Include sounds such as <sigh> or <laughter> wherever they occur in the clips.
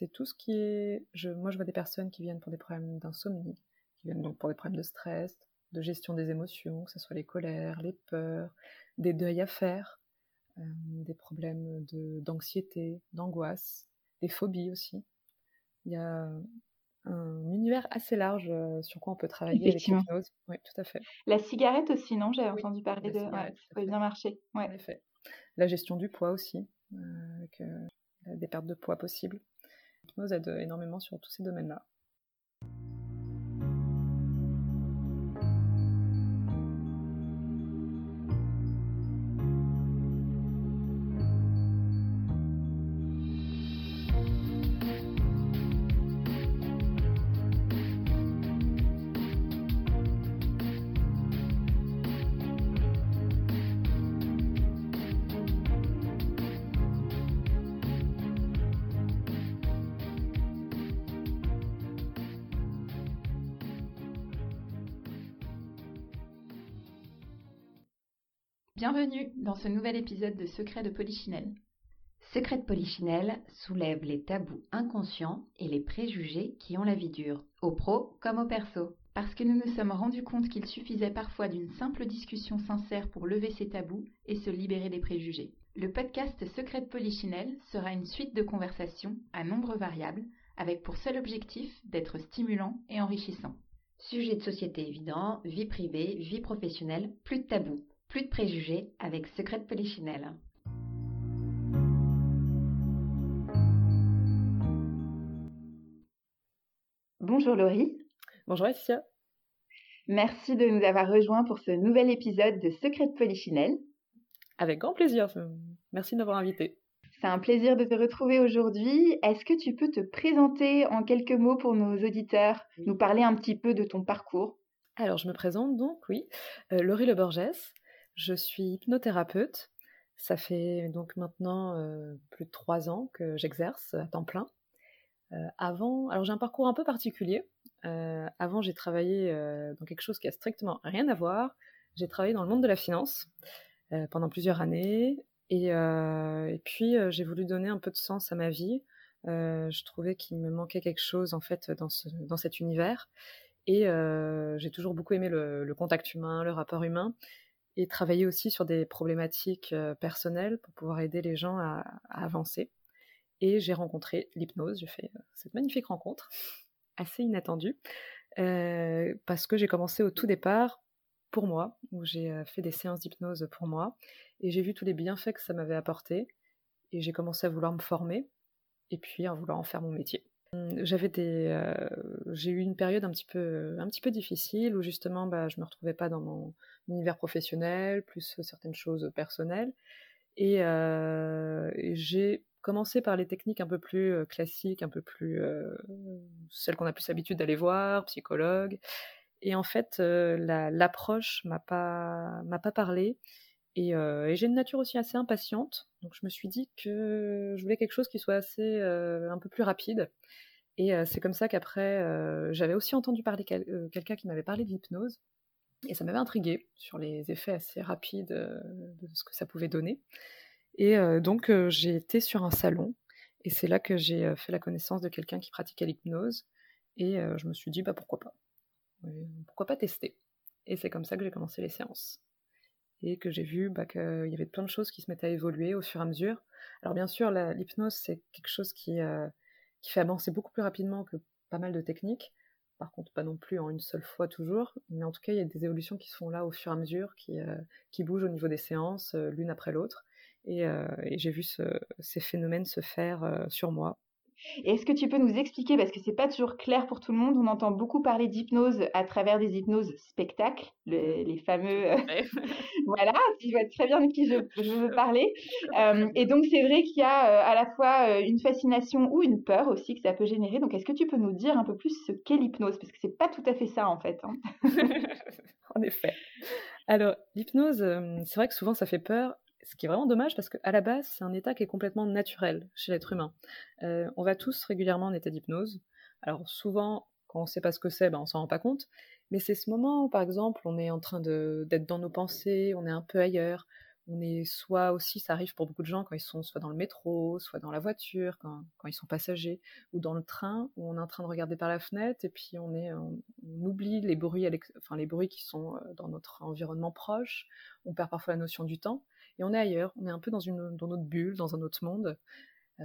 c'est tout ce qui est. Je, moi, je vois des personnes qui viennent pour des problèmes d'insomnie, qui viennent donc pour des problèmes de stress, de gestion des émotions, que ce soit les colères, les peurs, des deuils à faire, euh, des problèmes d'anxiété, d'angoisse, des phobies aussi. Il y a un univers assez large euh, sur quoi on peut travailler avec l'hypnose. Oui, tout à fait. La cigarette aussi, non? J'avais entendu parler de. Ouais, ça pourrait bien marcher. Ouais. En effet. La gestion du poids aussi, euh, avec des pertes de poids possibles. L'hypnose aide énormément sur tous ces domaines-là. Bienvenue dans ce nouvel épisode de Secret de Polichinelle. Secret de Polichinelle soulève les tabous inconscients et les préjugés qui ont la vie dure, au pro comme au perso. Parce que nous nous sommes rendus compte qu'il suffisait parfois d'une simple discussion sincère pour lever ces tabous et se libérer des préjugés. Le podcast Secret de Polichinelle sera une suite de conversations à nombre variables avec pour seul objectif d'être stimulant et enrichissant. Sujet de société évident, vie privée, vie professionnelle, plus de tabous. Plus de préjugés avec Secret de Polichinelle. Bonjour Laurie. Bonjour Alicia. Merci de nous avoir rejoints pour ce nouvel épisode de Secret de Polichinelle. Avec grand plaisir. Merci de m'avoir invité. C'est un plaisir de te retrouver aujourd'hui. Est-ce que tu peux te présenter en quelques mots pour nos auditeurs, nous parler un petit peu de ton parcours? Alors, je me présente donc, oui, euh, Laurie Le Borges. Je suis hypnothérapeute. Ça fait donc maintenant euh, plus de trois ans que j'exerce à temps plein. Euh, avant, alors j'ai un parcours un peu particulier. Euh, avant, j'ai travaillé dans quelque chose qui a strictement rien à voir. J'ai travaillé dans le monde de la finance pendant plusieurs années. Et, puis, j'ai voulu donner un peu de sens à ma vie. je trouvais qu'il me manquait quelque chose en fait dans, ce, dans cet univers. Et j'ai toujours beaucoup aimé le, contact humain, le rapport humain et travailler aussi sur des problématiques personnelles pour pouvoir aider les gens à, avancer. Et j'ai rencontré l'hypnose, j'ai fait cette magnifique rencontre, <laughs> assez inattendue, parce que j'ai commencé au tout départ pour moi, où j'ai fait des séances d'hypnose pour moi, et j'ai vu tous les bienfaits que ça m'avait apporté, et j'ai commencé à vouloir me former, et puis à vouloir en faire mon métier. Mmh, j'avais des, euh, j'ai eu une période un petit peu, un petit peu difficile où justement, bah, je me retrouvais pas dans mon univers professionnel, plus certaines choses personnelles, et, euh, j'ai commencé par les techniques un peu plus euh, classiques, un peu plus celles qu'on a plus l'habitude d'aller voir, psychologue, et en fait, l'approche m'a pas, m'a pas parlé. Et, j'ai une nature aussi assez impatiente, donc je me suis dit que je voulais quelque chose qui soit assez un peu plus rapide. Et c'est comme ça qu'après, j'avais aussi entendu parler quelqu'un qui m'avait parlé d'hypnose, et ça m'avait intrigué sur les effets assez rapides de ce que ça pouvait donner. Et donc j'ai été sur un salon, et c'est là que j'ai fait la connaissance de quelqu'un qui pratiquait l'hypnose, et je me suis dit bah pourquoi pas, pourquoi pas tester? Et c'est comme ça que j'ai commencé les séances et que j'ai vu bah, qu'il y avait plein de choses qui se mettaient à évoluer au fur et à mesure. Alors bien sûr, l'hypnose, c'est quelque chose qui, euh, qui fait avancer beaucoup plus rapidement que pas mal de techniques. Par contre, pas non plus en une seule fois toujours, mais en tout cas, il y a des évolutions qui se là au fur et à mesure, qui, euh, bougent au niveau des séances, euh, l'une après l'autre. Et, j'ai vu ce, ces phénomènes se faire sur moi est-ce que tu peux nous expliquer, parce que c'est pas toujours clair pour tout le monde, on entend beaucoup parler d'hypnose à travers des hypnoses spectacles, les fameux. Euh, <laughs> voilà, tu vois très bien de qui je, veux <laughs> parler. Euh, et donc, c'est vrai qu'il y a euh, à la fois une fascination ou une peur aussi que ça peut générer. Donc, est-ce que tu peux nous dire un peu plus ce qu'est l'hypnose? Parce que c'est pas tout à fait ça, en fait. Hein. <laughs> en effet. Alors, l'hypnose, c'est vrai que souvent ça fait peur ce qui est vraiment dommage parce qu'à la base, c'est un état qui est complètement naturel chez l'être humain. Euh, on va tous régulièrement en état d'hypnose. Alors souvent, quand on ne sait pas ce que c'est, ben, on s'en rend pas compte. Mais c'est ce moment où, par exemple, on est en train d'être dans nos pensées, on est un peu ailleurs, on est soit aussi, ça arrive pour beaucoup de gens quand ils sont soit dans le métro, soit dans la voiture, quand, ils sont passagers, ou dans le train, où on est en train de regarder par la fenêtre et puis on, on, oublie les bruits, enfin, les bruits qui sont euh, dans notre environnement proche, on perd parfois la notion du temps, et on est ailleurs, on est un peu dans, une, dans notre bulle, dans un autre monde,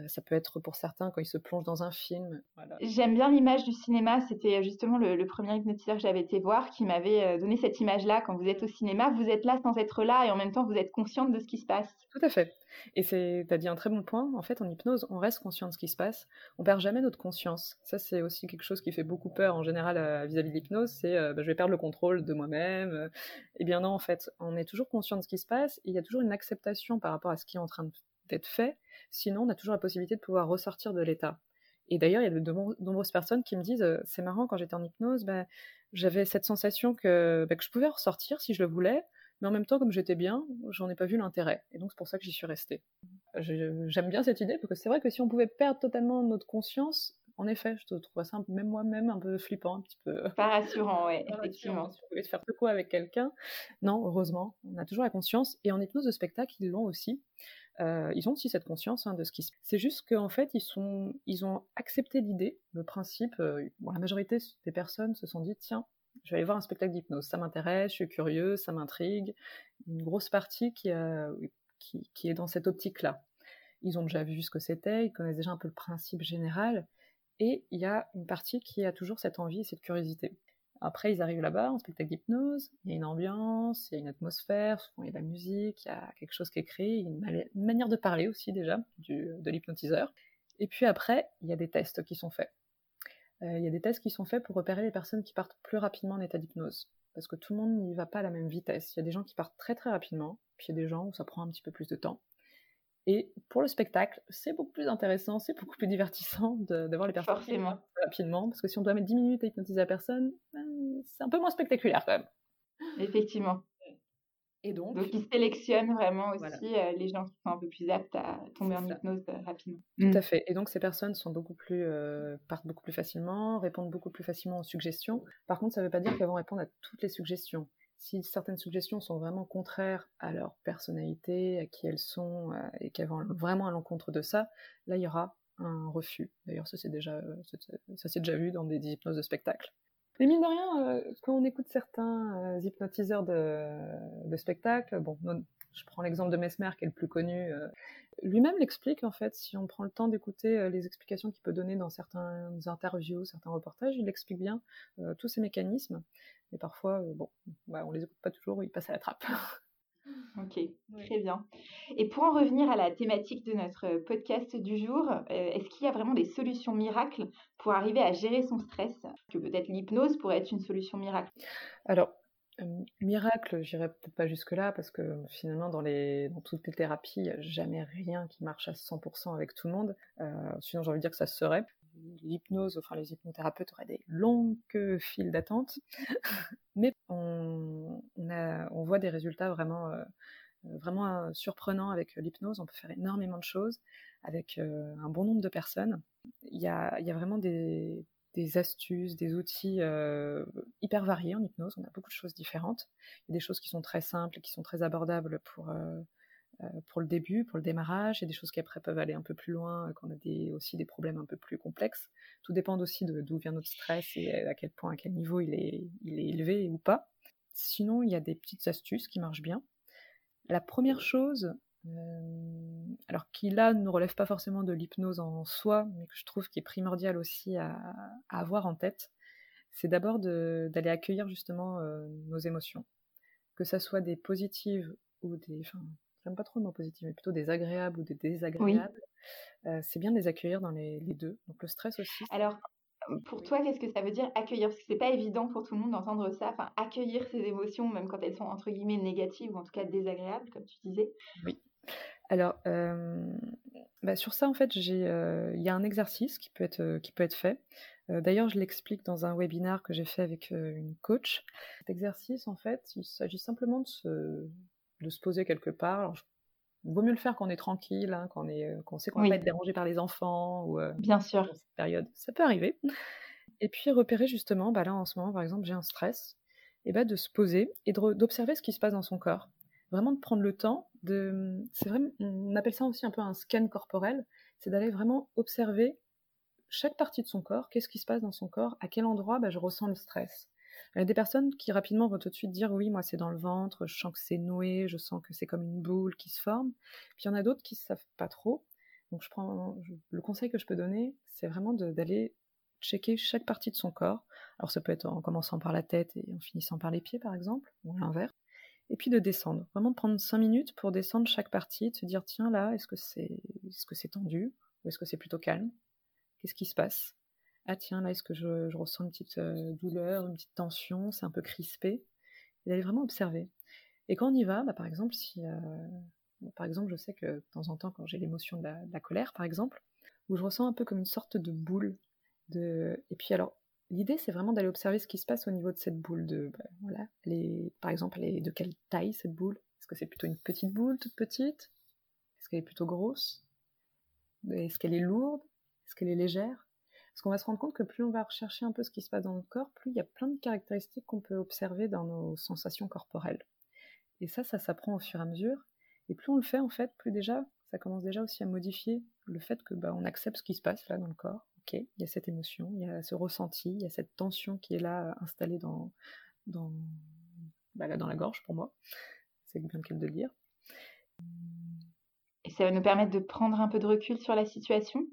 ça peut être pour certains quand ils se plongent dans un film. J'aime bien l'image du cinéma. C'était justement le, premier hypnotiseur que j'avais été voir qui m'avait euh, donné cette image-là. Quand vous êtes au cinéma, vous êtes là sans être là et en même temps vous êtes consciente de ce qui se passe. Tout à fait. Et tu as dit un très bon point. En fait, en hypnose, on reste conscient de ce qui se passe. On perd jamais notre conscience. Ça, c'est aussi quelque chose qui fait beaucoup peur en général euh, vis-à-vis de l'hypnose. C'est bah, je vais perdre le contrôle de moi-même. Eh bien non, en fait, on est toujours conscient de ce qui se passe. il y a toujours une acceptation par rapport à ce qui est en train de d'être fait. Sinon, on a toujours la possibilité de pouvoir ressortir de l'état. Et d'ailleurs, il y a de nombreuses personnes qui me disent euh, c'est marrant, quand j'étais en hypnose, bah, j'avais cette sensation bah, que, je pouvais ressortir si je le voulais, mais en même temps, comme j'étais bien, j'en ai pas vu l'intérêt. Et donc, c'est pour ça que j'y suis restée. J'aime bien cette idée, parce que c'est vrai que si on pouvait perdre totalement notre conscience, en effet, je trouve ça même moi-même un peu flippant, un petit peu. Pas rassurant, oui, effectivement. Si on pouvait faire quoi avec quelqu'un. Non, heureusement, on a toujours la conscience. Et en hypnose de spectacle, ils l'ont aussi. Euh, ils ont aussi cette conscience hein, de ce qui se passe. C'est juste qu'en fait, ils, sont, ils ont accepté l'idée, le principe. Euh, la majorité des personnes se sont dit tiens, je vais aller voir un spectacle d'hypnose, ça m'intéresse, je suis curieux, ça m'intrigue. Une grosse partie qui, qui, qui est dans cette optique-là. Ils ont déjà vu ce que c'était, ils connaissent déjà un peu le principe général, et il y a une partie qui a toujours cette envie et cette curiosité. Après, ils arrivent là-bas, en spectacle d'hypnose, il y a une ambiance, il y a une atmosphère, souvent il y a de la musique, il y a quelque chose qui est créé, une, manière de parler aussi déjà de l'hypnotiseur. Et puis après, il y a des tests qui sont faits. Euh, il y a des tests qui sont faits pour repérer les personnes qui partent plus rapidement en état d'hypnose. Parce que tout le monde n'y va pas à la même vitesse. Il y a des gens qui partent très très rapidement, puis il y a des gens où ça prend un petit peu plus de temps. Et pour le spectacle, c'est beaucoup plus intéressant, c'est beaucoup plus divertissant de, voir les personnes Forcément. rapidement, parce que si on doit mettre 10 minutes à hypnotiser la personne, ben, c'est un peu moins spectaculaire quand même. Effectivement. Et donc, donc ils sélectionnent vraiment aussi euh, les gens qui sont un peu plus aptes à tomber en hypnose euh, rapidement. Tout à mm. fait. Et donc ces personnes sont beaucoup plus euh, partent beaucoup plus facilement, répondent beaucoup plus facilement aux suggestions. Par contre, ça ne veut pas dire qu'elles vont répondre à toutes les suggestions si certaines suggestions sont vraiment contraires à leur personnalité, à qui elles sont, euh, et qu'elles vont vraiment à l'encontre de ça, là il y aura un refus. D'ailleurs, ça c'est déjà, ça s'est déjà vu dans des, hypnoses de spectacle. Mais mine de rien, euh, quand on écoute certains euh, hypnotiseurs de, de spectacle, bon, je prends l'exemple de Mesmer qui est le plus connu, lui-même l'explique en fait, si on prend le temps d'écouter les explications qu'il peut donner dans certaines interviews, certains reportages, il explique bien tous ces mécanismes. Et parfois, euh, bon, bah, on les écoute pas toujours, ils passent à la trappe. <laughs> Ok, très bien. Et pour en revenir à la thématique de notre podcast du jour, euh, est-ce qu'il y a vraiment des solutions miracles pour arriver à gérer son stress? Que peut-être l'hypnose pourrait être une solution miracle Alors, euh, miracle, j'irai peut-être pas jusque-là parce que finalement, dans, les, dans toutes les thérapies, il n'y a jamais rien qui marche à 100% avec tout le monde. sinon, j'ai envie de dire que ça serait l'hypnose, enfin les hypnothérapeutes auraient des longues files d'attente, <laughs> mais on, voit des résultats vraiment, euh, vraiment euh, surprenants avec l'hypnose. On peut faire énormément de choses avec euh, un bon nombre de personnes. Il y a, vraiment des, astuces, des outils hyper variés en hypnose. On a beaucoup de choses différentes. Il y a des choses qui sont très simples, qui sont très abordables pour, euh, pour le début, pour le démarrage, et des choses qui après peuvent aller un peu plus loin, quand on a aussi des problèmes un peu plus complexes. Tout dépend aussi d'où vient notre stress et à quel point, à quel niveau il est, élevé ou pas. Sinon, il y a des petites astuces qui marchent bien. La première chose, euh, alors qui là ne relève pas forcément de l'hypnose en soi, mais que je trouve qui est primordial aussi à, avoir en tête, c'est d'abord d'aller accueillir justement euh, nos émotions, que ça soit des positives ou des, j'aime pas trop le mot positif, mais plutôt des agréables ou des désagréables, euh, c'est bien de les accueillir dans les, deux. Donc le stress aussi. Alors, pour toi, qu'est-ce que ça veut dire accueillir? Parce que c'est pas évident pour tout le monde d'entendre ça. Enfin, accueillir ses émotions, même quand elles sont entre guillemets négatives ou en tout cas désagréables, comme tu disais. Oui. Alors, euh, bah, sur ça, en fait, euh, il y a un exercice qui peut être, qui peut être fait. D'ailleurs, je l'explique dans un webinar que j'ai fait avec une coach. Cet exercice, en fait, il s'agit simplement de se, de se poser quelque part. il vaut mieux le faire quand on est tranquille, hein, quand on, est, euh, sait qu'on ne va pas être dérangé par les enfants ou euh, bien sûr cette période. Ça peut arriver. <laughs> Et puis repérer justement, bah là en ce moment par exemple j'ai un stress, et bah de se poser et d'observer ce qui se passe dans son corps. vraiment de prendre le temps de. C'est vraiment, on appelle ça aussi un peu un scan corporel, c'est d'aller vraiment observer chaque partie de son corps, qu'est-ce qui se passe dans son corps, à quel endroit bah, je ressens le stress. Il y a des personnes qui rapidement vont tout de suite dire oui, moi c'est dans le ventre, je sens que c'est noué, je sens que c'est comme une boule qui se forme. Puis il y en a d'autres qui ne savent pas trop. Donc je prends le conseil que je peux donner, c'est vraiment d'aller checker chaque partie de son corps. Alors ça peut être en commençant par la tête et en finissant par les pieds par exemple, ou l'inverse. Et puis de descendre, vraiment de prendre 5 minutes pour descendre chaque partie, de se dire tiens là, est-ce que c'est est -ce c'est tendu ou est-ce que c'est plutôt calme? Qu'est-ce qui se passe? Ah tiens, là, est-ce que je, ressens une petite euh, douleur, une petite tension, c'est un peu crispé Et d'aller vraiment observer. Et quand on y va, bah, par exemple, si, euh, par exemple, je sais que de temps en temps, quand j'ai l'émotion de, la, colère, par exemple, où je ressens un peu comme une sorte de boule. De... Et puis alors, l'idée, c'est vraiment d'aller observer ce qui se passe au niveau de cette boule. De, bah, voilà, les, par exemple, elle est de quelle taille cette boule? Est-ce que c'est plutôt une petite boule, toute petite? Est-ce qu'elle est plutôt grosse? Est-ce qu'elle est lourde? Est-ce qu'elle est légère? Parce qu'on va se rendre compte que plus on va rechercher un peu ce qui se passe dans le corps, plus il y a plein de caractéristiques qu'on peut observer dans nos sensations corporelles. Et ça, ça s'apprend au fur et à mesure. Et plus on le fait, en fait, plus déjà, ça commence déjà aussi à modifier le fait que bah, on accepte ce qui se passe là dans le corps. Ok, il y a cette émotion, il y a ce ressenti, il y a cette tension qui est là installée dans, dans, bah, là, dans la gorge pour moi. C'est bien le cas de le dire. Et ça va nous permettre de prendre un peu de recul sur la situation?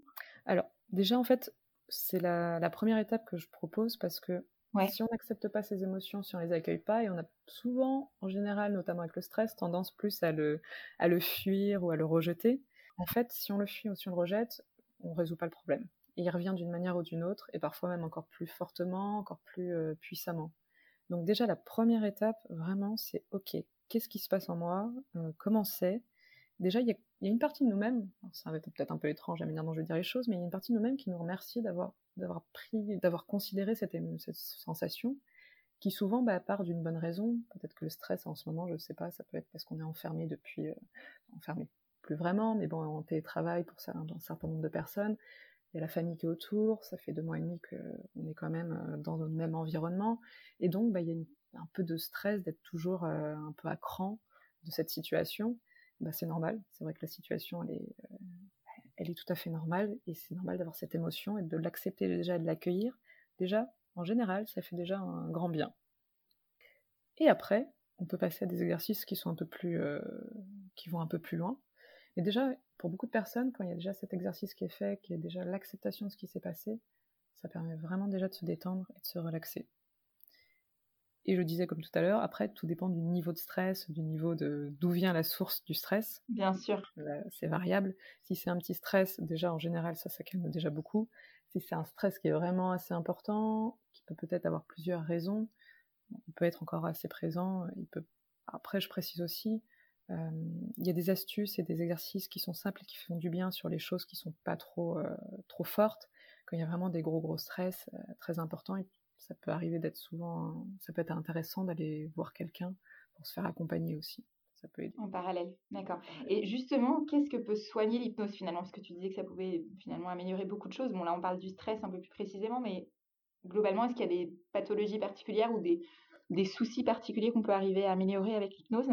Alors, déjà, en fait, c'est la, première étape que je propose parce que si on n'accepte pas ces émotions, si on les accueille pas, et on a souvent, en général, notamment avec le stress, tendance plus à le, à le fuir ou à le rejeter. En fait, si on le fuit ou si on le rejette, on ne résout pas le problème. Et il revient d'une manière ou d'une autre, et parfois même encore plus fortement, encore plus euh, puissamment. Donc déjà, la première étape, vraiment, c'est OK, qu'est-ce qui se passe en moi? Euh, Comment c'est? Déjà, il y, a, une partie de nous-mêmes, ça va être peut-être un peu étrange la manière dont je vais dire les choses, mais il y a une partie de nous-mêmes qui nous remercie d'avoir, pris, d'avoir considéré cette, sensation, qui souvent bah, part d'une bonne raison. Peut-être que le stress en ce moment, je ne sais pas, ça peut être parce qu'on est enfermé depuis, euh, enfermé, plus vraiment, mais bon, en télétravail pour un, un certain nombre de personnes. Il y a la famille qui est autour, ça fait deux mois et demi qu'on est quand même euh, dans le même environnement, et donc bah, il y a un peu de stress d'être toujours euh, un peu à cran de cette situation. Bah, c'est normal. C'est vrai que la situation, elle est, euh, elle est tout à fait normale et c'est normal d'avoir cette émotion et de l'accepter déjà et de l'accueillir. Déjà, en général, ça fait déjà un grand bien. Et après, on peut passer à des exercices qui sont un peu plus, euh, qui vont un peu plus loin. Mais déjà, pour beaucoup de personnes, quand il y a déjà cet exercice qui est fait, qui est déjà l'acceptation de ce qui s'est passé, ça permet vraiment déjà de se détendre et de se relaxer. Et je disais comme tout à l'heure, après, tout dépend du niveau de stress, du niveau de d'où vient la source du stress. Bien sûr. C'est variable. Si c'est un petit stress, déjà en général, ça, ça calme déjà beaucoup. Si c'est un stress qui est vraiment assez important, qui peut peut-être avoir plusieurs raisons, il peut être encore assez présent. Il peut... Après, je précise aussi, euh, il y a des astuces et des exercices qui sont simples et qui font du bien sur les choses qui sont pas trop, euh, trop fortes. Quand il y a vraiment des gros gros stress euh, très importants, ça peut arriver d'être souvent, ça peut être intéressant d'aller voir quelqu'un pour se faire accompagner aussi. Ça peut aider. En parallèle, d'accord. Et justement, qu'est-ce que peut soigner l'hypnose finalement? Parce que tu disais que ça pouvait finalement améliorer beaucoup de choses. Bon, là, on parle du stress un peu plus précisément, mais globalement, est-ce qu'il y a des pathologies particulières ou des, des soucis particuliers qu'on peut arriver à améliorer avec l'hypnose?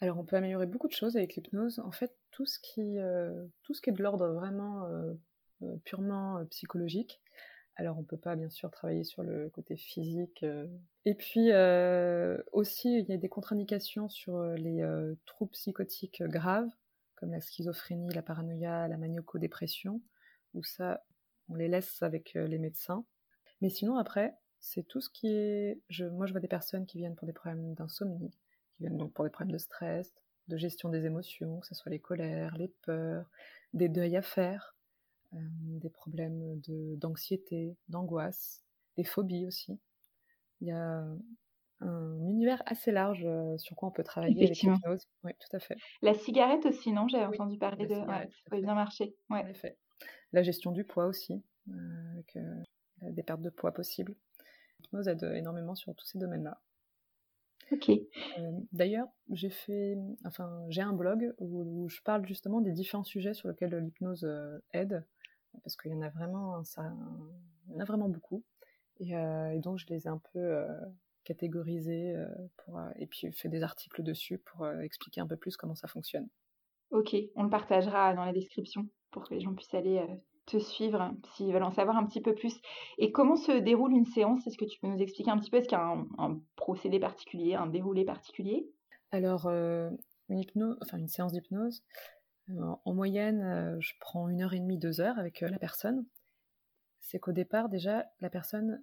Alors, on peut améliorer beaucoup de choses avec l'hypnose. En fait, tout ce qui, euh, tout ce qui est de l'ordre vraiment euh, euh, purement psychologique, alors on peut pas bien sûr travailler sur le côté physique. Euh. Et puis euh, aussi il y a des contre-indications sur euh, les troubles psychotiques graves comme la schizophrénie, la paranoïa, la maniaco-dépression, où ça on les laisse avec les médecins. Mais sinon après c'est tout ce qui est. moi je vois des personnes qui viennent pour des problèmes d'insomnie, qui viennent donc pour des problèmes de stress, de gestion des émotions, que ce soit les colères, les peurs, des deuils à faire des problèmes d'anxiété, d'angoisse, des phobies aussi. Il y a un univers assez large euh, sur quoi on peut travailler avec l'hypnose. Oui, tout à fait. La cigarette aussi, non? J'avais entendu parler de. ça peut bien marcher. Ouais. En effet. La gestion du poids aussi, euh, avec des pertes de poids possibles. L'hypnose aide énormément sur tous ces domaines-là. Ok. D'ailleurs, j'ai fait, enfin, j'ai un blog où, je parle justement des différents sujets sur lesquels l'hypnose aide parce qu'il y en a vraiment, ça, il y en a vraiment beaucoup. Et, euh, donc je les ai un peu euh, catégorisé pour, et puis fait des articles dessus pour expliquer un peu plus comment ça fonctionne. Ok, on le partagera dans la description pour que les gens puissent aller te suivre s'ils veulent en savoir un petit peu plus. Et comment se déroule une séance? Est-ce que tu peux nous expliquer un petit peu? Est-ce qu'il y a un, procédé particulier, un déroulé particulier? Alors, une, hypnose, enfin, une séance d'hypnose, en moyenne, je prends une heure et demie, deux heures avec la personne. C'est qu'au départ, déjà, la personne,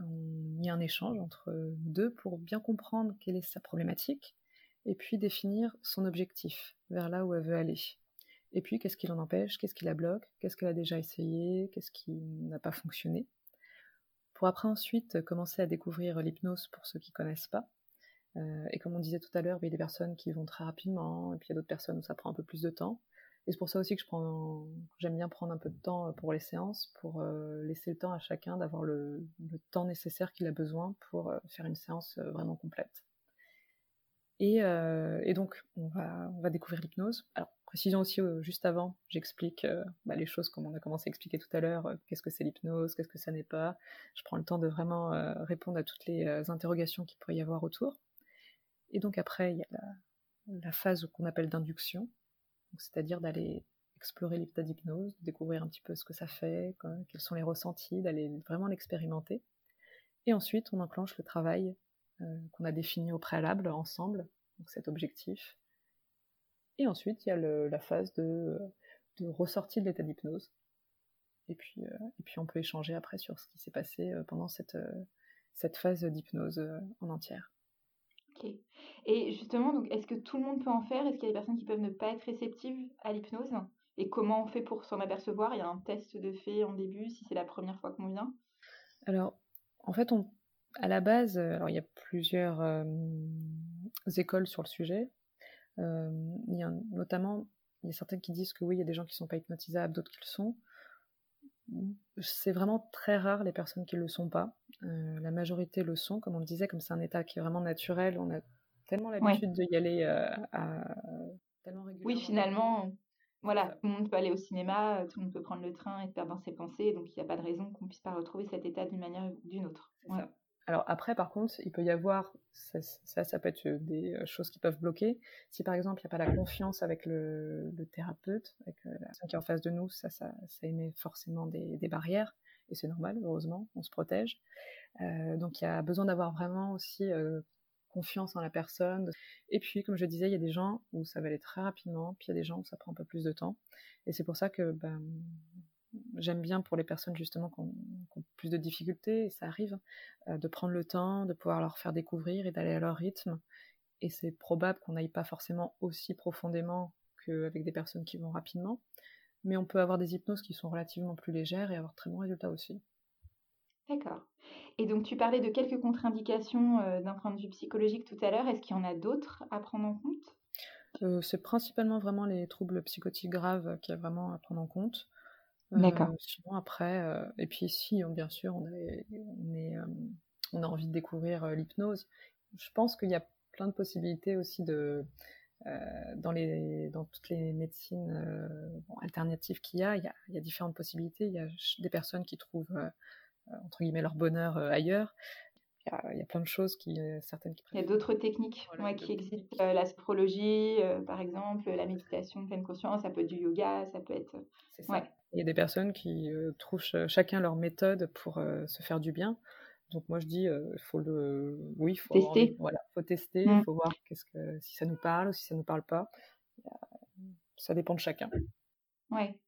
il y a un échange entre deux pour bien comprendre quelle est sa problématique et puis définir son objectif vers là où elle veut aller. Et puis, qu'est-ce qui l'en empêche Qu'est-ce qui la bloque Qu'est-ce qu'elle a déjà essayé Qu'est-ce qui n'a pas fonctionné Pour après ensuite commencer à découvrir l'hypnose pour ceux qui ne connaissent pas. Euh, et comme on disait tout à l'heure, il y a des personnes qui vont très rapidement, et puis il y a d'autres personnes où ça prend un peu plus de temps. Et c'est pour ça aussi que j'aime bien prendre un peu de temps pour les séances, pour euh, laisser le temps à chacun d'avoir le, temps nécessaire qu'il a besoin pour euh, faire une séance vraiment complète. Et, donc, on va, découvrir l'hypnose. Alors, Précision aussi, euh, juste avant, j'explique euh, bah, les choses comme on a commencé à expliquer tout à l'heure, euh, qu'est-ce que c'est l'hypnose, qu'est-ce que ça n'est pas. Je prends le temps de vraiment répondre à toutes les interrogations qu'il pourrait y avoir autour. Et donc après, il y a la, phase qu'on appelle d'induction, c'est-à-dire d'aller explorer l'état d'hypnose, découvrir un petit peu ce que ça fait, quels sont les ressentis, d'aller vraiment l'expérimenter. Et ensuite, on enclenche le travail qu'on a défini au préalable ensemble, cet objectif, et ensuite, il y a la phase de, ressortie de l'état d'hypnose. Et puis, euh, et puis, on peut échanger après sur ce qui s'est passé euh, pendant cette, euh, cette phase d'hypnose en entière. Et justement, donc, est-ce que tout le monde peut en faire? Est-ce qu'il y a des personnes qui peuvent ne pas être réceptives à l'hypnose? Et comment on fait pour s'en apercevoir? Il y a un test de fait en début, si c'est la première fois qu'on vient. Alors, en fait, on, à la base, alors il y a plusieurs écoles sur le sujet. Euh, il y a notamment, il y a certains qui disent que oui, il y a des gens qui ne sont pas hypnotisables, d'autres qui le sont. C'est vraiment très rare les personnes qui ne le sont pas. Euh, la majorité le sont, comme on le disait, comme c'est un état qui est vraiment naturel, on a tellement l'habitude d'y aller euh, à, tellement régulièrement. Oui, finalement, voilà, tout le monde peut aller au cinéma, tout le monde peut prendre le train et se perdre dans ses pensées, donc il n'y a pas de raison qu'on ne puisse pas retrouver cet état d'une manière ou d'une autre. Alors après, par contre, il peut y avoir, ça, ça, peut être des euh, choses qui peuvent bloquer. Si par exemple, il n'y a pas la confiance avec le, thérapeute, avec euh, la personne qui est en face de nous, ça, ça, ça émet forcément des, barrières. Et c'est normal, heureusement, on se protège. Euh, donc il y a besoin d'avoir vraiment aussi confiance en la personne. Et puis, comme je disais, il y a des gens où ça va aller très rapidement, puis il y a des gens où ça prend un peu plus de temps. Et c'est pour ça que ben, j'aime bien pour les personnes justement qui ont, plus de difficultés, et ça arrive, euh, de prendre le temps, de pouvoir leur faire découvrir et d'aller à leur rythme. Et c'est probable qu'on n'aille pas forcément aussi profondément qu'avec des personnes qui vont rapidement, mais on peut avoir des hypnoses qui sont relativement plus légères et avoir très bons résultats aussi. D'accord. Et donc tu parlais de quelques contre-indications euh, d'un point de vue psychologique tout à l'heure. Est-ce qu'il y en a d'autres à prendre en compte? Euh, C'est principalement vraiment les troubles psychotiques graves qu'il y a vraiment à prendre en compte. D'accord. Euh, sinon, après, euh, et puis si, bien sûr, on, on, est, euh, on a envie de découvrir l'hypnose, je pense qu'il y a plein de possibilités aussi de, dans, les, dans toutes les médecines alternatives qu'il y a, il y a, il y a différentes possibilités. Il y a des personnes qui trouvent, entre guillemets, leur bonheur ailleurs. Il y, a, il y, a, plein de choses qui, certaines qui Il y a d'autres techniques qui existent, l'astrologie, par exemple, la méditation pleine conscience, ça peut être du yoga, ça peut être. C'est ça. Il y a des personnes qui euh, trouvent chacun leur méthode pour euh, se faire du bien. Donc moi je dis, il euh, faut le, oui, faut tester. voilà, faut tester, il mmh. faut voir qu'est-ce que si ça nous parle ou si ça nous parle pas. Ça dépend de chacun. Ouais.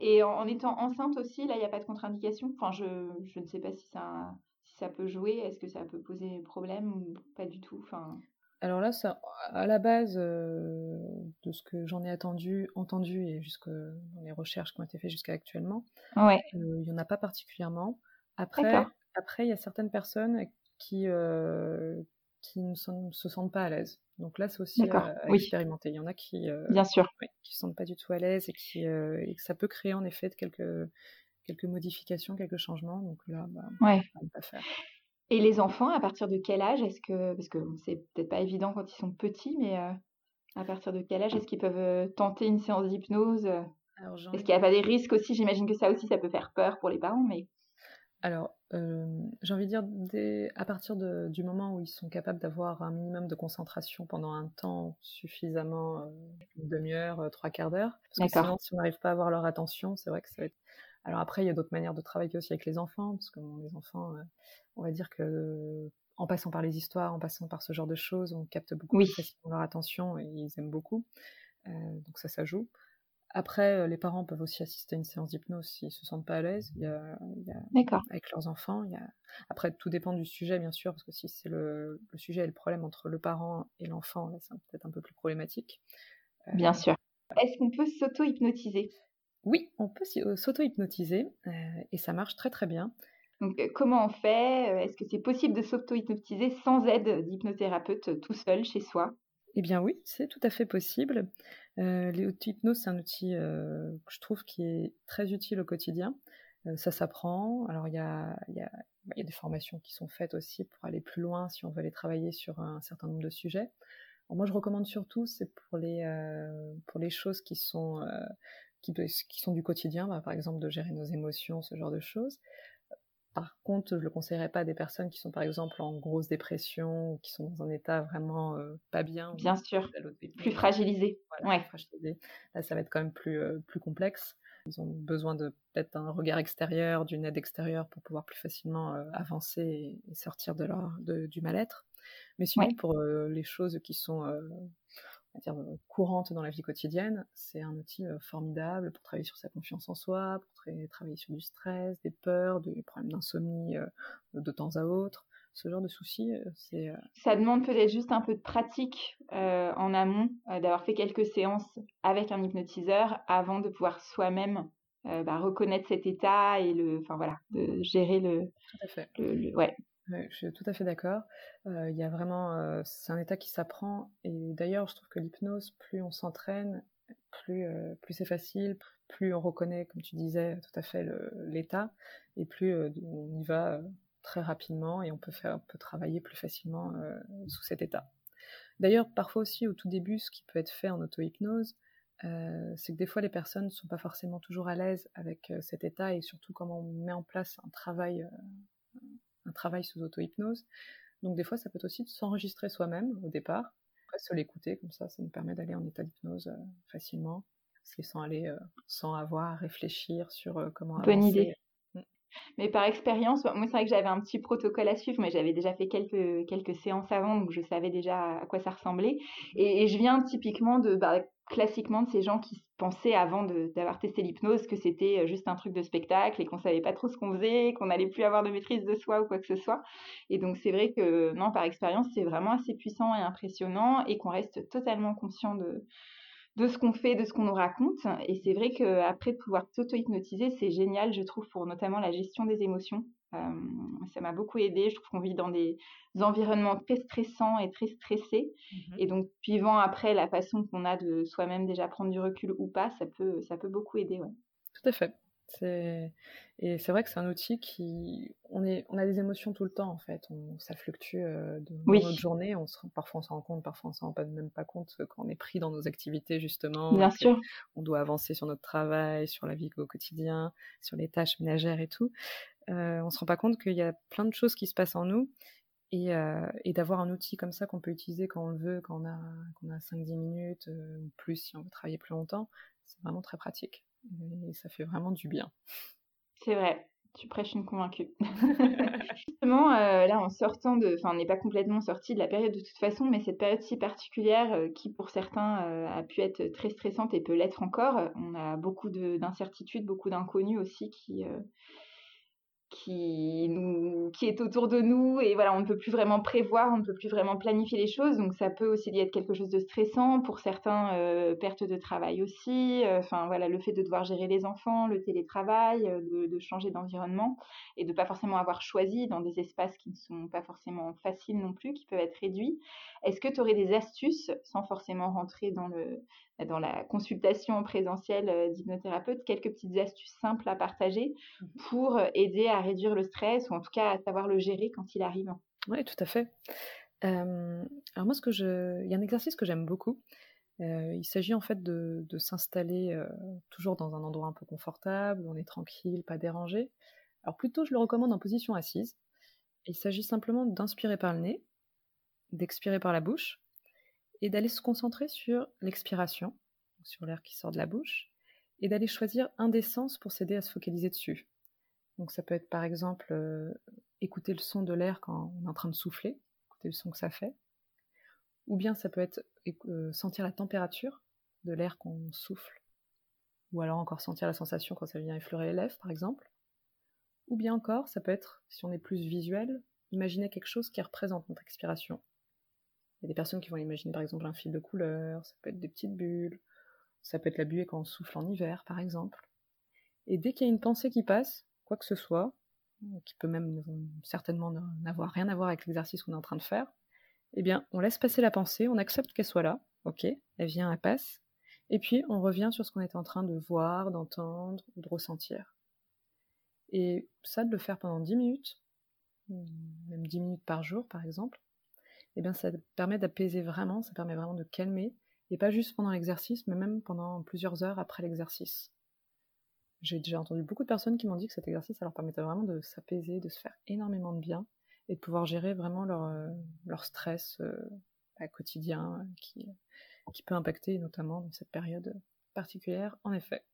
Et en, étant enceinte aussi, là, il n'y a pas de contre-indication? Enfin, je, je, ne sais pas si ça, si ça peut jouer. Est-ce que ça peut poser problème ou pas du tout? Enfin. Alors là, ça, à la base euh, de ce que j'en ai attendu, entendu et jusque dans les recherches qui ont été faites jusqu'à actuellement, euh, il n'y en a pas particulièrement. Après, après, il y a certaines personnes qui, euh, qui ne se sentent pas à l'aise. Donc là, c'est aussi à, expérimenter. Il y en a qui Bien sûr. ne se sentent pas du tout à l'aise et, qui, et que ça peut créer en effet quelques, quelques modifications, quelques changements. Donc là, bah, ouais. on pas faire. Et les enfants, à partir de quel âge est-ce que, parce que c'est peut-être pas évident quand ils sont petits, mais euh, à partir de quel âge est-ce qu'ils peuvent euh, tenter une séance d'hypnose Est-ce qu'il n'y a pas des risques aussi? J'imagine que ça aussi, ça peut faire peur pour les parents, mais. alors, j'ai envie de dire, à partir du moment où ils sont capables d'avoir un minimum de concentration pendant un temps suffisamment, une demi-heure, trois quarts d'heure, parce que sinon, si on n'arrive pas à avoir leur attention, c'est vrai que ça va être... Alors après, il y a d'autres manières de travailler aussi avec les enfants, parce que les enfants, on va dire que en passant par les histoires, en passant par ce genre de choses, on capte beaucoup plus facilement leur attention et ils aiment beaucoup. donc ça, ça joue. Après, euh, les parents peuvent aussi assister à une séance d'hypnose s'ils se sentent pas à l'aise. Il y a, avec leurs enfants. Il y a... Après, tout dépend du sujet, bien sûr, parce que si c'est le, sujet et le problème entre le parent et l'enfant, là, c'est peut-être un peu plus problématique. Euh, bien sûr. Est-ce qu'on peut s'auto-hypnotiser? Oui, on peut euh, s'auto-hypnotiser et ça marche très très bien. Donc, comment on fait Est-ce que c'est possible de s'auto-hypnotiser sans aide d'hypnothérapeute tout seul chez soi? Eh bien oui, c'est tout à fait possible. Euh, L'auto-hypnose, c'est un outil euh, que je trouve qui est très utile au quotidien. Euh, ça s'apprend. Alors, il y a, y, a, bah, y a, des formations qui sont faites aussi pour aller plus loin si on veut aller travailler sur un certain nombre de sujets. moi, je recommande surtout, c'est pour les, euh, pour les choses qui sont, euh, qui, qui, sont du quotidien, bah, par exemple de gérer nos émotions, ce genre de choses. Par contre, je ne le conseillerais pas à des personnes qui sont par exemple en grosse dépression ou qui sont dans un état vraiment euh, pas bien. Bien sûr, plus fragilisé. ouais. Là, ça va être quand même plus, euh, plus complexe. Ils ont besoin de peut-être un regard extérieur, d'une aide extérieure pour pouvoir plus facilement euh, avancer et, sortir de leur, de, du mal-être. Mais sinon, pour les choses qui sont dire, euh, courante dans la vie quotidienne, c'est un outil euh, formidable pour travailler sur sa confiance en soi, pour travailler sur du stress, des peurs, des problèmes d'insomnie euh, de temps à autre. Ce genre de soucis, c'est... Ça demande peut-être juste un peu de pratique en amont, d'avoir fait quelques séances avec un hypnotiseur avant de pouvoir soi-même bah, reconnaître cet état et le, enfin voilà, de gérer le, Tout à fait. le ouais, je suis tout à fait d'accord. Il y a vraiment, c'est un état qui s'apprend. Et d'ailleurs, je trouve que l'hypnose, plus on s'entraîne, plus, c'est facile, plus on reconnaît, comme tu disais, tout à fait l'état, et plus on y va très rapidement et on peut faire, travailler plus facilement sous cet état. D'ailleurs, parfois aussi, au tout début, ce qui peut être fait en auto-hypnose, c'est que des fois les personnes ne sont pas forcément toujours à l'aise avec cet état et surtout comment on met en place un travail un travail sous auto-hypnose. Donc des fois, ça peut aussi s'enregistrer soi-même au départ, après se l'écouter, comme ça, ça nous permet d'aller en état d'hypnose euh, facilement, sans aller, euh, sans avoir à réfléchir sur euh, comment Bonne idée. Mm. Mais par expérience, moi c'est vrai que j'avais un petit protocole à suivre, mais j'avais déjà fait quelques, quelques séances avant, donc je savais déjà à quoi ça ressemblait. Et, je viens typiquement de, bah, classiquement de ces gens qui pensaient avant d'avoir testé l'hypnose que c'était euh, juste un truc de spectacle et qu'on savait pas trop ce qu'on faisait, qu'on n'allait plus avoir de maîtrise de soi ou quoi que ce soit. Et donc c'est vrai que non, par expérience, c'est vraiment assez puissant et impressionnant et qu'on reste totalement conscient de, de ce qu'on fait, de ce qu'on nous raconte. Et c'est vrai qu'après de pouvoir s'auto-hypnotiser, c'est génial, je trouve, pour notamment la gestion des émotions. Euh, ça m'a beaucoup aidé. Je trouve qu'on vit dans des environnements très stressants et très stressés. Mmh et donc, suivant après la façon qu'on a de soi-même déjà prendre du recul ou pas, ça peut, ça peut beaucoup aider. Ouais. Tout à fait. Et c'est vrai que c'est un outil qui. On, est... on a des émotions tout le temps, en fait. On... Ça fluctue euh, de... dans notre journée. On se... Parfois, on s'en rend compte, parfois, on s'en rend même pas compte quand on est pris dans nos activités, justement. Bien sûr. On doit avancer sur notre travail, sur la vie au quotidien, sur les tâches ménagères et tout. Euh, on se rend pas compte qu'il y a plein de choses qui se passent en nous. Et, euh, et d'avoir un outil comme ça qu'on peut utiliser quand on le veut, quand on a, qu'on a 5-10 minutes, euh, ou plus si on veut travailler plus longtemps, c'est vraiment très pratique et ça fait vraiment du bien. C'est vrai, tu prêches une convaincue. <laughs> Justement, euh, là, en sortant de. Enfin, on n'est pas complètement sorti de la période de toute façon, mais cette période si particulière euh, qui, pour certains, euh, a pu être très stressante et peut l'être encore, on a beaucoup d'incertitudes, beaucoup d'inconnus aussi qui, qui, nous, qui est autour de nous et voilà, on ne peut plus vraiment prévoir, on ne peut plus vraiment planifier les choses. Donc ça peut aussi être quelque chose de stressant. Pour certains, euh, perte de travail aussi. Euh, enfin voilà, le fait de devoir gérer les enfants, le télétravail, euh, de, de, changer d'environnement et de pas forcément avoir choisi dans des espaces qui ne sont pas forcément faciles non plus, qui peuvent être réduits. Est-ce que tu aurais des astuces, sans forcément rentrer dans le, dans la consultation présentielle euh, d'hypnothérapeute, quelques petites astuces simples à partager mmh pour aider à réduire le stress ou en tout cas à savoir le gérer quand il arrive. Oui, tout à fait. alors moi, ce que je... il y a un exercice que j'aime beaucoup. Euh, il s'agit en fait de, s'installer toujours dans un endroit un peu confortable, on est tranquille, pas dérangé, Alors plutôt, je le recommande en position assise. Il s'agit simplement d'inspirer par le nez, d'expirer par la bouche, et d'aller se concentrer sur l'expiration, sur l'air qui sort de la bouche, et d'aller choisir un des sens pour s'aider à se focaliser dessus. Donc ça peut être par exemple euh, écouter le son de l'air quand on est en train de souffler, écouter le son que ça fait, ou bien ça peut être euh, sentir la température de l'air qu'on souffle, ou alors encore sentir la sensation quand ça vient effleurer les lèvres par exemple, ou bien encore ça peut être, si on est plus visuel, imaginer quelque chose qui représente notre expiration. Il y a des personnes qui vont imaginer par exemple un fil de couleur, ça peut être des petites bulles, ça peut être la buée quand on souffle en hiver par exemple. Et dès qu'il y a une pensée qui passe, quoi que ce soit, qui peut même certainement n'avoir rien à voir avec l'exercice qu'on est en train de faire, eh bien, on laisse passer la pensée, on accepte qu'elle soit là, ok, elle vient, elle passe, et puis on revient sur ce qu'on est en train de voir, d'entendre de ressentir. Et ça, de le faire pendant 10 minutes, même 10 minutes par jour par exemple, eh bien, ça permet d'apaiser vraiment, ça permet vraiment de calmer, et pas juste pendant l'exercice, mais même pendant plusieurs heures après l'exercice. J'ai déjà entendu beaucoup de personnes qui m'ont dit que cet exercice ça leur permettait vraiment de s'apaiser, de se faire énormément de bien et de pouvoir gérer vraiment leur, euh, leur stress euh, bah, quotidien qui, qui peut impacter notamment dans cette période particulière, en effet.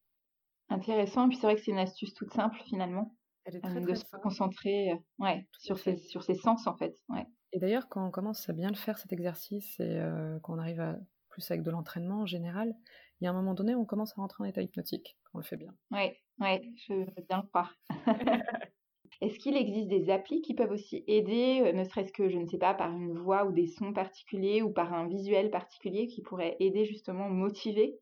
Intéressant, et puis c'est vrai que c'est une astuce toute simple finalement. Elle est très, de se concentrer ouais, sur, ses, sur ses sens en fait. Ouais. Et d'ailleurs, quand on commence à bien le faire cet exercice et euh, qu'on arrive à plus avec de l'entraînement en général, il y a un moment donné on commence à rentrer en état hypnotique quand on le fait bien. Oui, ouais, je veux bien le croire. <laughs> Est-ce qu'il existe des applis qui peuvent aussi aider, euh, ne serait-ce que, je ne sais pas, par une voix ou des sons particuliers ou par un visuel particulier qui pourrait aider justement, motiver?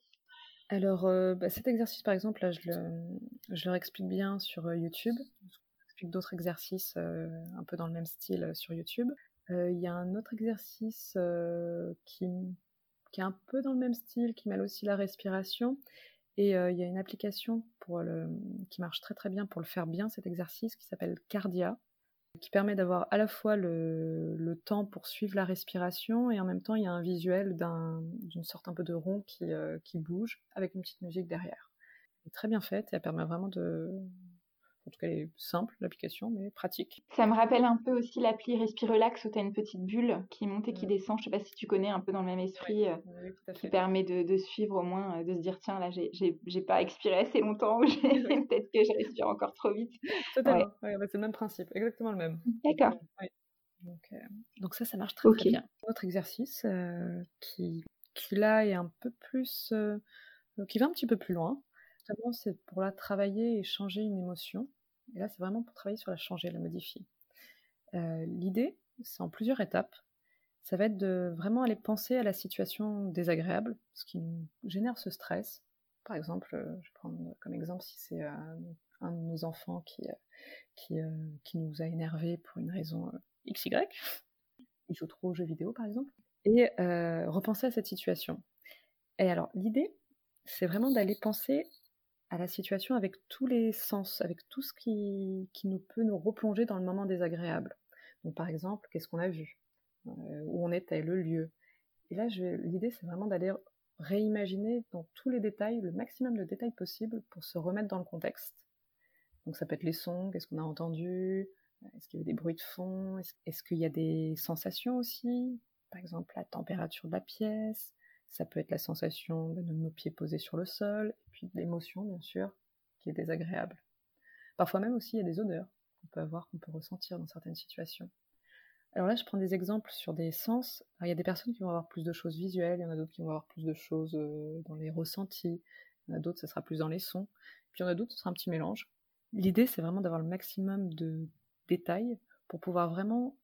Alors, euh, bah, cet exercice, par exemple, là, je le, je leur explique bien sur euh, YouTube. J'explique d'autres exercices un peu dans le même style sur YouTube. Il y a un autre exercice qui qui est un peu dans le même style, qui mêle aussi la respiration. Et euh, il y a une application pour le, qui marche très très bien pour le faire bien, cet exercice, qui s'appelle Cardia, qui permet d'avoir à la fois le, le, temps pour suivre la respiration et en même temps il y a un visuel d'une sorte un peu de rond qui, euh, qui bouge avec une petite musique derrière. Très bien faite et elle permet vraiment de, en tout cas, elle est simple, l'application, mais pratique. Ça me rappelle un peu aussi l'appli Respirelax où tu as une petite bulle qui monte et qui descend. Je sais pas si tu connais un peu dans le même esprit, euh, qui permet de, suivre au moins, euh, de se dire tiens, là, j'ai pas expiré assez longtemps, <laughs> peut-être que je respire encore trop vite. Totalement, bah, c'est le même principe, exactement le même. D'accord. Donc, euh, donc, ça, ça marche très, très bien. Autre exercice qui, qui là est un peu plus. qui va un petit peu plus loin c'est pour la travailler et changer une émotion. Et là, c'est vraiment pour travailler sur la changer, la modifier. Euh, l'idée, c'est en plusieurs étapes. Ça va être de vraiment aller penser à la situation désagréable, ce qui nous génère ce stress. Par exemple, euh, je prendre comme exemple si c'est euh, un de nos enfants qui, qui, qui, nous a énervés pour une raison XY. Il joue trop aux jeux vidéo, par exemple. Et repenser à cette situation. Et alors, l'idée, c'est vraiment d'aller penser à la situation avec tous les sens, avec tout ce qui, nous peut nous replonger dans le moment désagréable. Par exemple, qu'est-ce qu'on a vu? Euh, Où on était, le lieu? Et là, l'idée, c'est vraiment d'aller réimaginer dans tous les détails, le maximum de détails possible pour se remettre dans le contexte. Donc ça peut être les sons, qu'est-ce qu'on a entendu, est-ce qu'il y a des bruits de fond, est-ce qu'il y a des sensations aussi, par exemple la température de la pièce, ça peut être la sensation de nos pieds posés sur le sol, et puis l'émotion, bien sûr, qui est désagréable. Parfois même aussi, il y a des odeurs qu'on peut avoir, qu'on peut ressentir dans certaines situations. Alors là, je prends des exemples sur des sens. il y a des personnes qui vont avoir plus de choses visuelles, il y en a d'autres qui vont avoir plus de choses euh, dans les ressentis, il y en a d'autres, ça sera plus dans les sons, puis il y en a d'autres, ce sera un petit mélange. L'idée, c'est vraiment d'avoir le maximum de détails pour pouvoir vraiment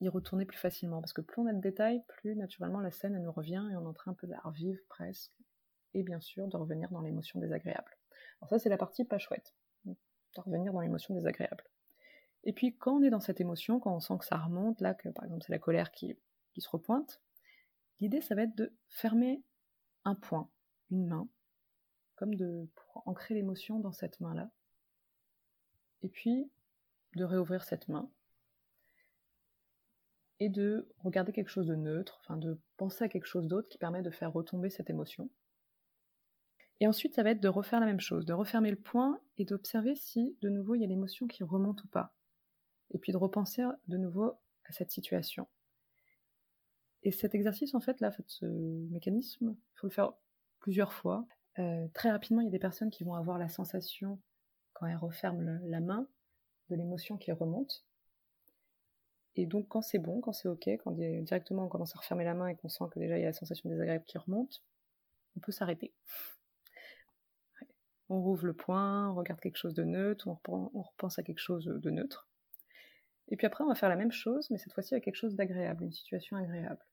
y retourner plus facilement. Parce que plus on a de détails, plus naturellement la scène elle nous revient et on est en train un peu de la revivre presque. Et bien sûr, de revenir dans l'émotion désagréable. Alors ça, c'est la partie pas chouette. De revenir dans l'émotion désagréable. Et puis, quand on est dans cette émotion, quand on sent que ça remonte, là, que par exemple c'est la colère qui, qui se repointe, l'idée, ça va être de fermer un point, une main, comme de, pour ancrer l'émotion dans cette main-là. Et puis, de réouvrir cette main et de regarder quelque chose de neutre, enfin de penser à quelque chose d'autre qui permet de faire retomber cette émotion. Et ensuite, ça va être de refaire la même chose, de refermer le point et d'observer si de nouveau il y a l'émotion qui remonte ou pas. Et puis de repenser de nouveau à cette situation. Et cet exercice, en fait, là, ce mécanisme, il faut le faire plusieurs fois. Euh, très rapidement, il y a des personnes qui vont avoir la sensation, quand elles referment la main, de l'émotion qui remonte. Et donc, quand c'est bon, quand c'est OK, quand directement on commence à refermer la main et qu'on sent que déjà il y a la sensation désagréable qui remonte, on peut s'arrêter. On rouvre le poing, on regarde quelque chose de neutre, on, repense à quelque chose de neutre. Et puis après, on va faire la même chose, mais cette fois-ci à quelque chose d'agréable, une situation agréable.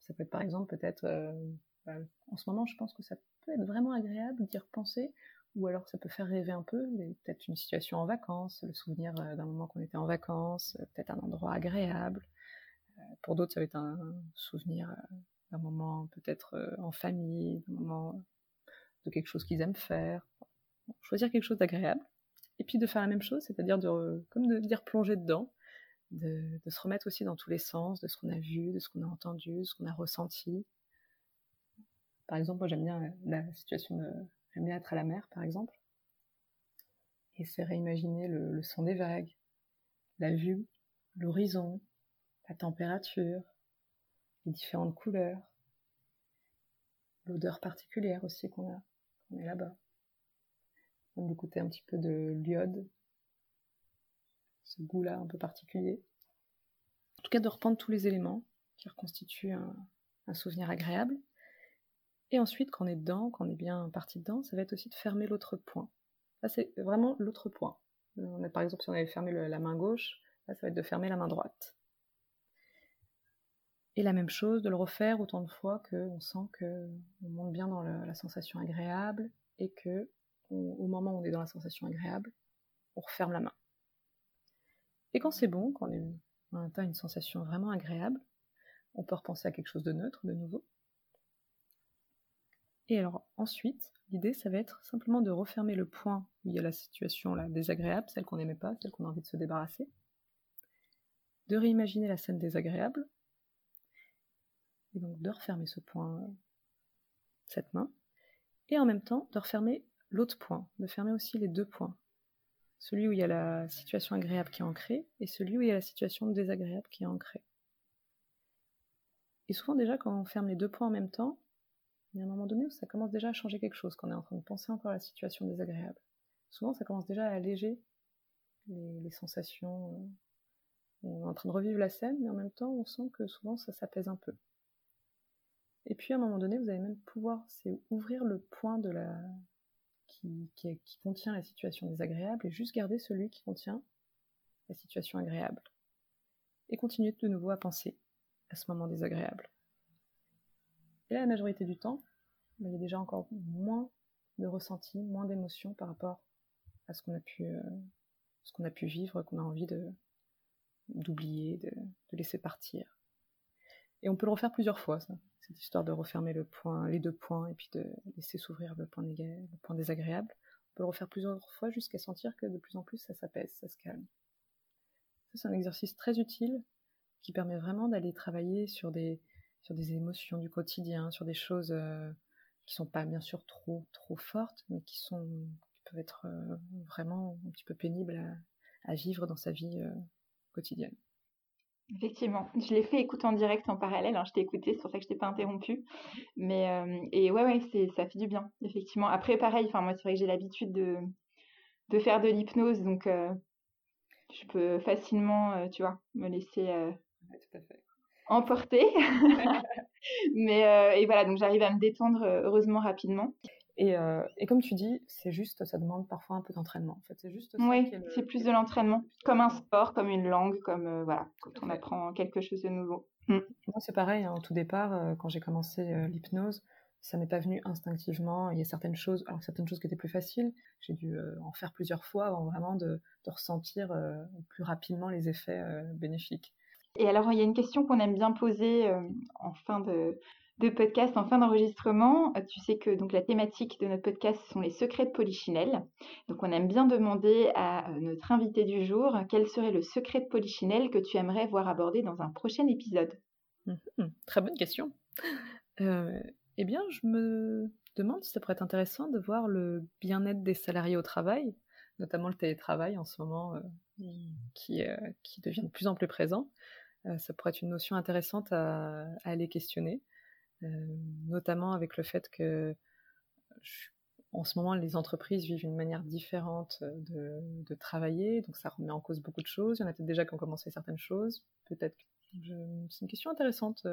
Ça peut être par exemple peut-être, euh, bah, en ce moment je pense que ça peut être vraiment agréable d'y repenser, ou alors ça peut faire rêver un peu, peut-être une situation en vacances, le souvenir euh, d'un moment qu'on était en vacances, euh, peut-être un endroit agréable. Pour d'autres, ça va être un souvenir d'un moment peut-être en famille, d'un moment de quelque chose qu'ils aiment faire. Choisir quelque chose d'agréable. Et puis de faire la même chose, c'est-à-dire de, comme de dire plonger dedans, de, se remettre aussi dans tous les sens, de ce qu'on a vu, de ce qu'on a entendu, de ce qu'on a ressenti. Par exemple, moi j'aime bien la situation de. J'aime être à la mer, par exemple. Et c'est réimaginer le, le son des vagues, la vue, l'horizon, la température, les différentes couleurs, l'odeur particulière aussi qu'on a quand on est là-bas. On d'écouter un petit peu de l'iode, ce goût-là un peu particulier. En tout cas, de reprendre tous les éléments qui reconstituent un, souvenir agréable. Et ensuite, quand on est dedans, quand on est bien parti dedans, ça va être aussi de fermer l'autre point. Là, c'est vraiment l'autre point. On a, par exemple, si on avait fermé la main gauche, là, ça va être de fermer la main droite. Et la même chose, de le refaire autant de fois qu'on sent qu'on monte bien dans la sensation agréable et que au moment où on est dans la sensation agréable, on referme la main. Et quand c'est bon, quand on, a atteint une sensation vraiment agréable, on peut repenser à quelque chose de neutre de nouveau. Et alors ensuite, l'idée, ça va être simplement de refermer le point où il y a la situation là, désagréable, celle qu'on n'aimait pas, celle qu'on a envie de se débarrasser, de réimaginer la scène désagréable, et donc de refermer ce point, cette main, et en même temps de refermer l'autre point, de fermer aussi les deux points. Celui où il y a la situation agréable qui est ancrée et celui où il y a la situation désagréable qui est ancrée. Et souvent déjà quand on ferme les deux points en même temps, il y a un moment donné où ça commence déjà à changer quelque chose, quand on est en train de penser encore à la situation désagréable. Souvent ça commence déjà à alléger les, sensations. Euh, on est en train de revivre la scène, mais en même temps on sent que souvent ça s'apaise un peu. Et puis à un moment donné, vous allez même pouvoir, ouvrir le point la, qui, contient la situation désagréable et juste garder celui qui contient la situation agréable. Et continuer de nouveau à penser à ce moment désagréable. La majorité du temps, il y a déjà encore moins de ressenti, moins d'émotions par rapport à ce qu'on a pu, euh, ce qu'on a pu vivre, qu'on a envie de d'oublier, de, de, laisser partir. Et on peut le refaire plusieurs fois, ça cette histoire de refermer le point, les deux points et puis de laisser s'ouvrir le point, le point désagréable. On peut le refaire plusieurs fois jusqu'à sentir que de plus en plus ça s'apaise, ça se calme. c'est un exercice très utile qui permet vraiment d'aller travailler sur des, sur des émotions du quotidien, sur des choses euh, qui sont pas bien sûr trop, trop fortes, mais qui, sont, qui peuvent être euh, vraiment un petit peu pénibles à, vivre dans sa vie euh, quotidienne. Effectivement, je l'ai fait écouter en direct en parallèle, hein, je t'ai écouté, c'est pour ça que je t'ai pas interrompu. Mais euh, et ouais, ouais, c'est, ça fait du bien, effectivement. Après, pareil, enfin moi, c'est vrai que j'ai l'habitude de, de faire de l'hypnose, donc je peux facilement, tu vois, me laisser emporter. <laughs> Mais et voilà, donc j'arrive à me détendre heureusement rapidement. Euh, et, comme tu dis, c'est juste, ça demande parfois un peu d'entraînement. En fait, c'est juste. oui, c'est plus de l'entraînement, comme un sport, comme une langue, comme euh, voilà, quand on apprend quelque chose de nouveau. Mm. Moi, c'est pareil. Hein, au tout départ, euh, quand j'ai commencé l'hypnose, ça m'est pas venu instinctivement. Il y a certaines choses, alors certaines choses qui étaient plus faciles. J'ai dû en faire plusieurs fois avant vraiment de, de ressentir plus rapidement les effets bénéfiques. Et alors, il y a une question qu'on aime bien poser en fin de, podcast en fin d'enregistrement. Euh, tu sais que donc la thématique de notre podcast sont les secrets de Polichinelle. Donc on aime bien demander à euh, notre invité du jour quel serait le secret de Polichinelle que tu aimerais voir abordé dans un prochain épisode. Mhm, très bonne question. Euh, eh bien, je me demande si ça pourrait être intéressant de voir le bien-être des salariés au travail, notamment le télétravail en ce moment qui, qui devient de plus en plus présent. Ça pourrait être une notion intéressante à, aller questionner, notamment avec le fait que en ce moment, les entreprises vivent une manière différente de, de, travailler, donc ça remet en cause beaucoup de choses. Il y en a peut-être déjà qui ont commencé certaines choses. Peut-être. C'est une question intéressante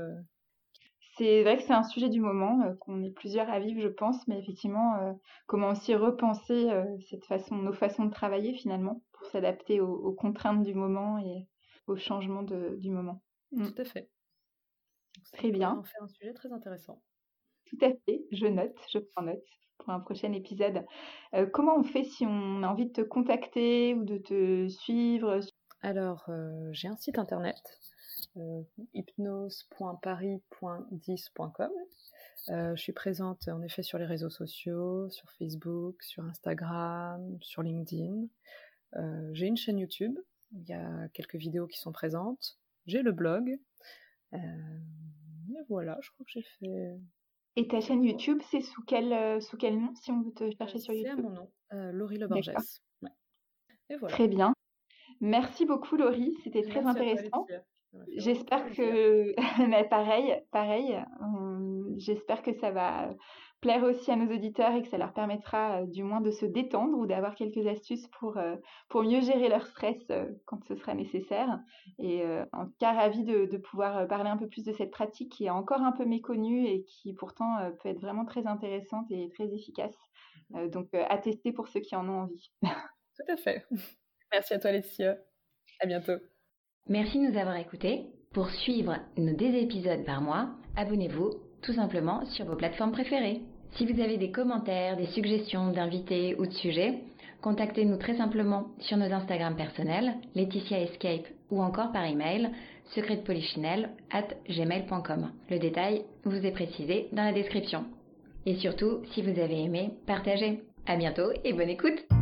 c'est vrai que c'est un sujet du moment, euh, qu'on est plusieurs à vivre, je pense, mais effectivement, euh, comment aussi repenser euh, cette façon, nos façons de travailler finalement, pour s'adapter aux, contraintes du moment et aux changements du moment. Mm. Tout à fait. très bien. On fait un sujet très intéressant. Tout à fait, je note, je prends note pour un prochain épisode. comment on fait si on a envie de te contacter ou de te suivre Alors, j'ai un site internet euh, hypnose.paris.10.com. Euh, je suis présente en effet sur les réseaux sociaux, sur Facebook, sur Instagram, sur LinkedIn. Euh, j'ai une chaîne YouTube, il y a quelques vidéos qui sont présentes. J'ai le blog. et voilà, je crois que j'ai fait. Et ta chaîne YouTube, c'est sous quel, sous quel nom si on veut te chercher sur YouTube C'est à mon nom, Laurie Le Borges. Et voilà. Très bien. Merci beaucoup Laurie, c'était très intéressant. J'espère que, <laughs> mais pareil, pareil, j'espère que ça va plaire aussi à nos auditeurs et que ça leur permettra euh, du moins de se détendre ou d'avoir quelques astuces pour, euh, pour mieux gérer leur stress euh, quand ce sera nécessaire. Et en tout cas, ravie de, de, pouvoir parler un peu plus de cette pratique qui est encore un peu méconnue et qui pourtant peut être vraiment très intéressante et très efficace. Donc, à tester pour ceux qui en ont envie. <laughs> Tout à fait. Merci à toi, Laetitia. À bientôt. Merci de nous avoir écoutés. Pour suivre nos deux épisodes par mois, abonnez-vous tout simplement sur vos plateformes préférées. Si vous avez des commentaires, des suggestions d'invités ou de sujets, contactez-nous très simplement sur nos Instagram personnels, Laetitia Escape ou encore par email secretpolichinelle at gmail.com. Le détail vous est précisé dans la description. Et surtout, si vous avez aimé, partagez. À bientôt et bonne écoute!